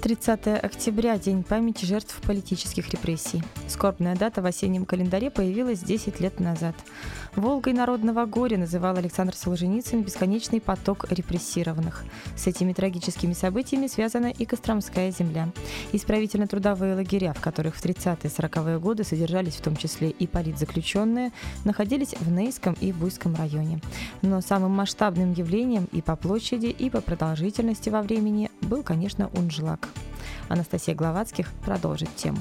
30 октября – День памяти жертв политических репрессий. Скорбная дата в осеннем календаре появилась 10 лет назад. «Волгой народного горя» называл Александр Солженицын бесконечный поток репрессированных. С этими трагическими событиями связана и Костромская земля. Исправительно-трудовые лагеря, в которых в 30-40-е годы содержались в том числе и политзаключенные, находились в Нейском и Буйском районе. Но самым масштабным явлением и по площади, и по продолжительности во времени был, конечно, Унжлак. Анастасия Гловацких продолжит тему.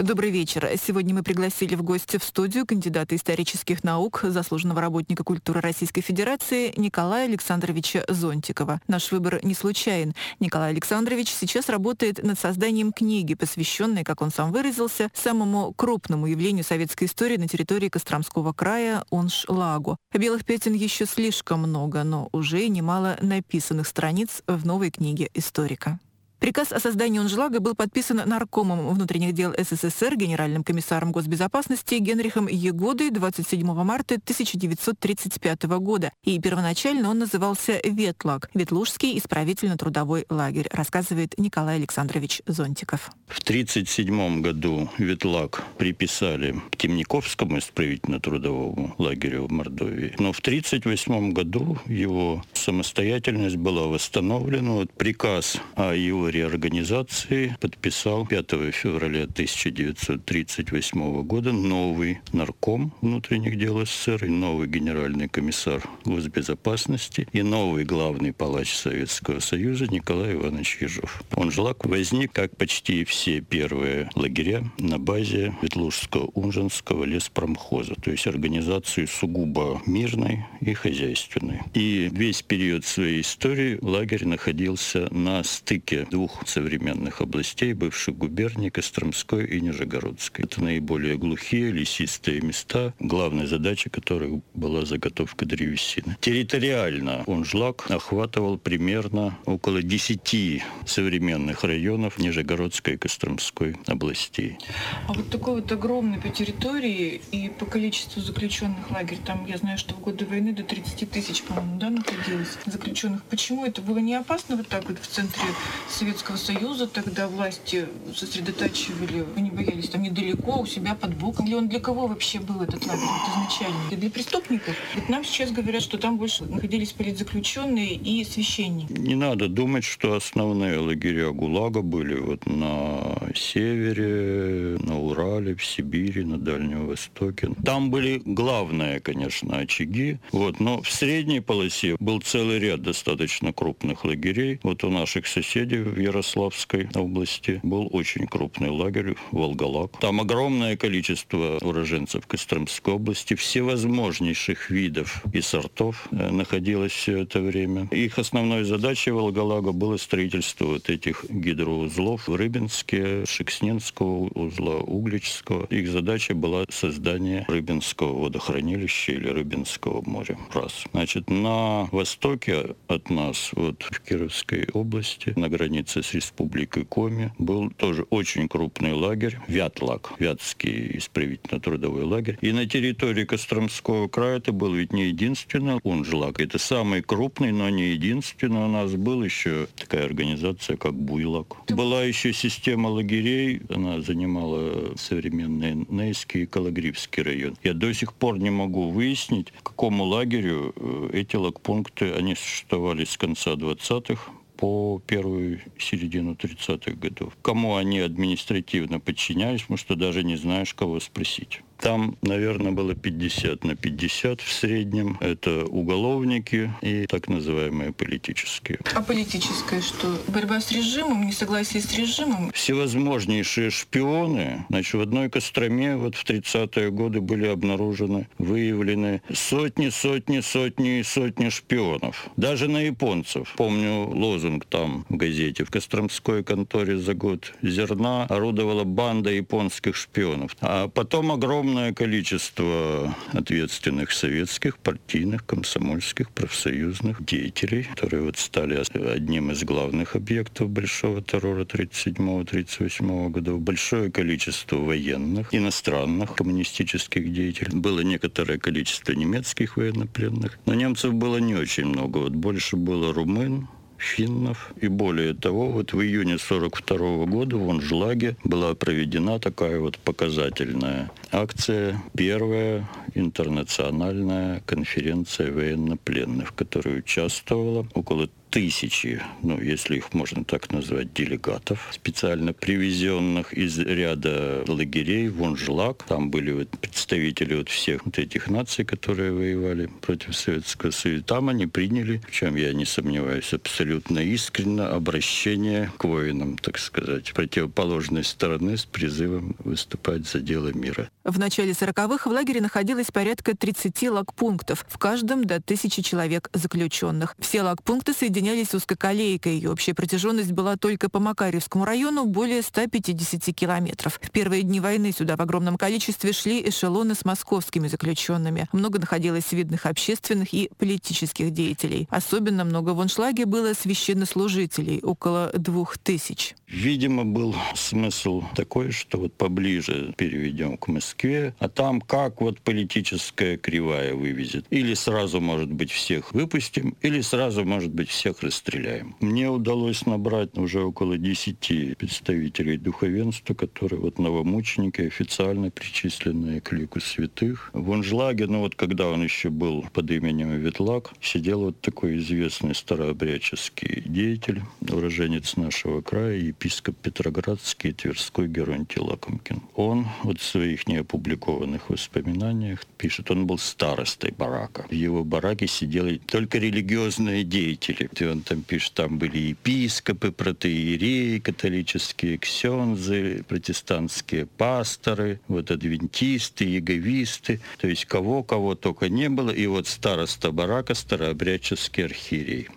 Добрый вечер. Сегодня мы пригласили в гости в студию кандидата исторических наук, заслуженного работника культуры Российской Федерации Николая Александровича Зонтикова. Наш выбор не случайен. Николай Александрович сейчас работает над созданием книги, посвященной, как он сам выразился, самому крупному явлению советской истории на территории Костромского края Онш-Лагу. Белых пятен еще слишком много, но уже немало написанных страниц в новой книге историка. Приказ о создании Унжлага был подписан наркомом внутренних дел СССР, генеральным комиссаром госбезопасности Генрихом Егодой 27 марта 1935 года. И первоначально он назывался Ветлаг, Ветлужский исправительно-трудовой лагерь, рассказывает Николай Александрович Зонтиков. В 1937 году Ветлаг приписали к Темниковскому исправительно-трудовому лагерю в Мордовии. Но в 1938 году его самостоятельность была восстановлена. Вот приказ о его реорганизации подписал 5 февраля 1938 года новый нарком внутренних дел СССР и новый генеральный комиссар госбезопасности и новый главный палач Советского Союза Николай Иванович Ежов. Он ЖЛАК возник, как почти все первые лагеря, на базе Ветлужского-Унжинского леспромхоза, то есть организации сугубо мирной и хозяйственной. И весь период своей истории лагерь находился на стыке двух современных областей, бывших губерний Костромской и Нижегородской. Это наиболее глухие, лесистые места, главной задачей которых была заготовка древесины. Территориально Унжлак охватывал примерно около 10 современных районов Нижегородской и Костромской областей. А вот такой вот огромный по территории и по количеству заключенных лагерь, там я знаю, что в годы войны до 30 тысяч, по-моему, да, находилось заключенных. Почему это было не опасно вот так вот в центре Советского Союза тогда власти сосредотачивали, не боялись, там недалеко, у себя под боком. Или он для кого вообще был этот лагерь вот изначально? Для преступников? Вот нам сейчас говорят, что там больше находились политзаключенные и священники. Не надо думать, что основные лагеря ГУЛАГа были вот на севере, на Урале, в Сибири, на Дальнем Востоке. Там были главные, конечно, очаги. Вот, но в средней полосе был целый ряд достаточно крупных лагерей. Вот у наших соседей в Ярославской области был очень крупный лагерь Волголак. Там огромное количество уроженцев Костромской области, всевозможнейших видов и сортов э, находилось все это время. Их основной задачей Волголага было строительство вот этих гидроузлов в Рыбинске, Шексненского узла, Угличского. Их задача была создание Рыбинского водохранилища или Рыбинского моря. Раз. Значит, на востоке от нас, вот в Кировской области, на границе с республикой Коми был тоже очень крупный лагерь, Вятлак, Вятский исправительно-трудовой лагерь. И на территории Костромского края это был ведь не единственный Унжлак. Это самый крупный, но не единственный. У нас был еще такая организация, как Буйлак. Была еще система лагерей, она занимала современный Нейский и Калагривский район. Я до сих пор не могу выяснить, к какому лагерю э, эти лагпункты, они существовали с конца 20-х, по первую середину 30-х годов. Кому они административно подчинялись, потому что даже не знаешь, кого спросить. Там, наверное, было 50 на 50 в среднем. Это уголовники и так называемые политические. А политическое что? Борьба с режимом, несогласие с режимом? Всевозможнейшие шпионы. Значит, в одной Костроме вот в 30-е годы были обнаружены, выявлены сотни, сотни, сотни и сотни шпионов. Даже на японцев. Помню лозунг там в газете. В Костромской конторе за год зерна орудовала банда японских шпионов. А потом огромное огромное количество ответственных советских, партийных, комсомольских, профсоюзных деятелей, которые вот стали одним из главных объектов большого террора 37-38 годов. Большое количество военных, иностранных коммунистических деятелей. Было некоторое количество немецких военнопленных, но немцев было не очень много. Вот больше было румын, финнов. И более того, вот в июне 42 года в Онжлаге была проведена такая вот показательная акция, первая интернациональная конференция военнопленных, в которой участвовало около тысячи, ну, если их можно так назвать, делегатов, специально привезенных из ряда лагерей в Онжлак. Там были вот представители вот всех вот этих наций, которые воевали против Советского Союза. Там они приняли, в чем я не сомневаюсь, абсолютно искренне обращение к воинам, так сказать, противоположной стороны с призывом выступать за дело мира. В начале 40-х в лагере находилось порядка 30 лагпунктов, в каждом до тысячи человек заключенных. Все лагпункты соединялись с узкоколейкой, ее общая протяженность была только по Макарьевскому району более 150 километров. В первые дни войны сюда в огромном количестве шли эшелоны с московскими заключенными. Много находилось видных общественных и политических деятелей. Особенно много в Оншлаге было священнослужителей, около двух тысяч. Видимо, был смысл такой, что вот поближе переведем к Москве, Москве, а там как вот политическая кривая вывезет. Или сразу, может быть, всех выпустим, или сразу, может быть, всех расстреляем. Мне удалось набрать уже около 10 представителей духовенства, которые вот новомученики, официально причисленные к лику святых. В Унжлаге, ну вот когда он еще был под именем Ветлак, сидел вот такой известный старообрядческий деятель, уроженец нашего края, епископ Петроградский Тверской Геронтий Лакомкин. Он вот своих не опубликованных воспоминаниях пишет, он был старостой барака. В его бараке сидели только религиозные деятели. И он там пишет, там были епископы, протеереи, католические ксензы, протестантские пасторы, вот адвентисты, яговисты, то есть кого-кого только не было. И вот староста барака, старообрядческий архиерей.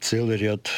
Целый ряд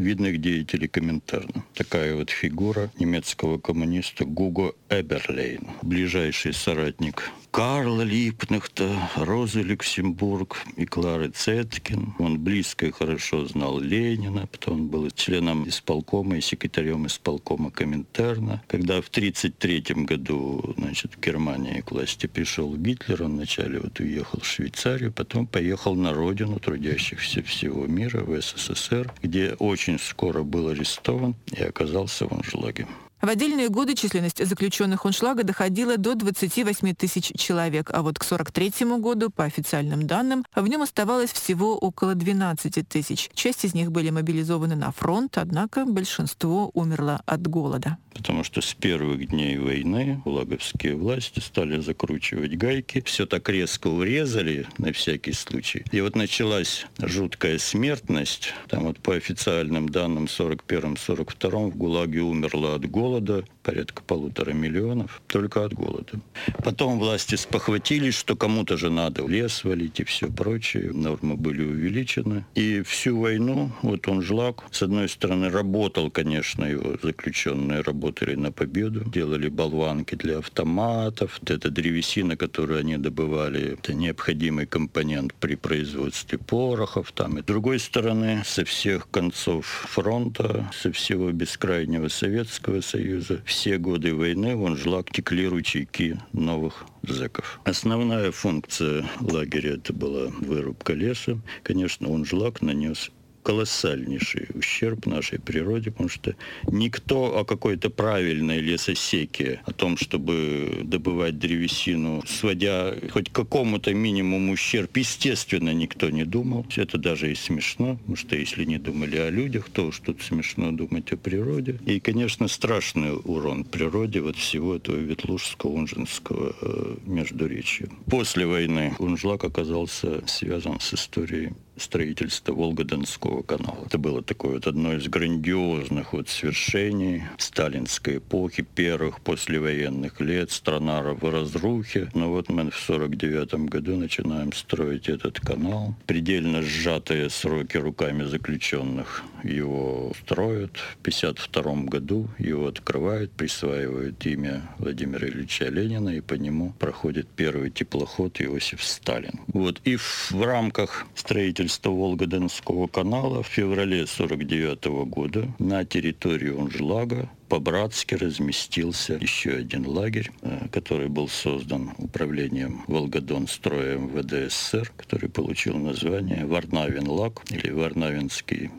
видных деятелей Коминтерна. Такая вот фигура немецкого коммуниста Гуго Эберлейн, ближайший соратник Карла Липнахта, Розы Люксембург и Клары Цеткин. Он близко и хорошо знал Ленина, потом был членом исполкома и секретарем исполкома Коминтерна. Когда в 1933 году значит, в Германии к власти пришел Гитлер, он вначале вот уехал в Швейцарию, потом поехал на родину трудящихся всего мира, в СССР, где очень скоро был арестован и оказался в Анжлаге. В отдельные годы численность заключенных Уншлага доходила до 28 тысяч человек, а вот к 1943 году, по официальным данным, в нем оставалось всего около 12 тысяч. Часть из них были мобилизованы на фронт, однако большинство умерло от голода. Потому что с первых дней войны лаговские власти стали закручивать гайки, все так резко урезали на всякий случай. И вот началась жуткая смертность. Там вот по официальным данным в 41-42 в ГУЛАГе умерло от голода голода, порядка полутора миллионов, только от голода. Потом власти спохватились, что кому-то же надо лес валить и все прочее. Нормы были увеличены. И всю войну, вот он жлак, с одной стороны, работал, конечно, его заключенные работали на победу, делали болванки для автоматов, вот эта древесина, которую они добывали, это необходимый компонент при производстве порохов. Там. И с другой стороны, со всех концов фронта, со всего бескрайнего Советского Союза, Союза. Все годы войны в Онжлак текли ручейки новых зэков. Основная функция лагеря это была вырубка леса. Конечно, Онжлак нанес колоссальнейший ущерб нашей природе, потому что никто о какой-то правильной лесосеке, о том, чтобы добывать древесину, сводя хоть к какому-то минимуму ущерб, естественно, никто не думал. Это даже и смешно, потому что если не думали о людях, то уж тут смешно думать о природе. И, конечно, страшный урон природе вот всего этого Ветлужского, Унжинского э, междуречия. После войны Унжлак оказался связан с историей строительства Волгодонского канала. Это было такое вот одно из грандиозных вот свершений сталинской эпохи, первых послевоенных лет. Страна в разрухе. Но вот мы в 49 году начинаем строить этот канал. Предельно сжатые сроки руками заключенных его строят. В 52 году его открывают, присваивают имя Владимира Ильича Ленина, и по нему проходит первый теплоход Иосиф Сталин. Вот. И в рамках строительства строительства Волгодонского канала в феврале 1949 года на территории Унжлага по-братски разместился еще один лагерь, э, который был создан управлением Волгодонстроя МВД СССР, который получил название Варнавин-Лаг или Варнавинский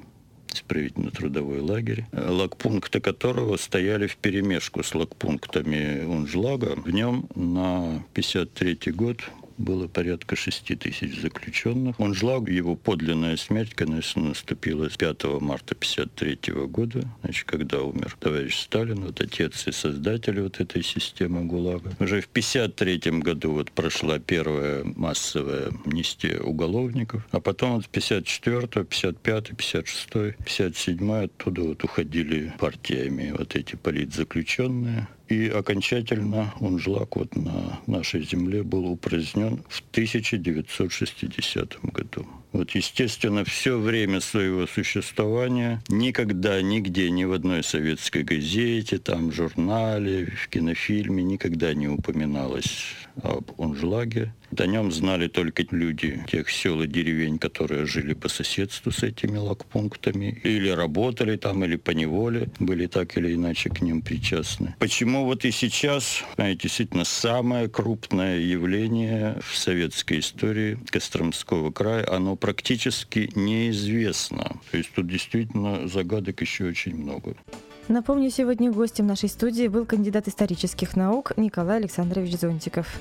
исправительно-трудовой лагерь, лагпункты которого стояли в перемешку с лагпунктами Унжлага. В нем на 53 год было порядка 6 тысяч заключенных. Он жил, его подлинная смерть, конечно, наступила 5 марта 1953 года, значит, когда умер товарищ Сталин, вот отец и создатель вот этой системы ГУЛАГа. Уже в 1953 году вот прошла первая массовая амнистия уголовников, а потом вот в 54 55 56 57 оттуда вот уходили партиями вот эти политзаключенные. И окончательно Унжлак вот на нашей земле был упразднен в 1960 году. Вот, естественно, все время своего существования никогда, нигде, ни в одной советской газете, там, журнале, в кинофильме никогда не упоминалось об Унжлаге. О нем знали только люди тех сел и деревень, которые жили по соседству с этими лагпунктами, или работали там, или по неволе, были так или иначе к ним причастны. Почему вот и сейчас, знаете, действительно, самое крупное явление в советской истории Костромского края, оно практически неизвестно. То есть тут действительно загадок еще очень много. Напомню, сегодня гостем нашей студии был кандидат исторических наук Николай Александрович Зонтиков.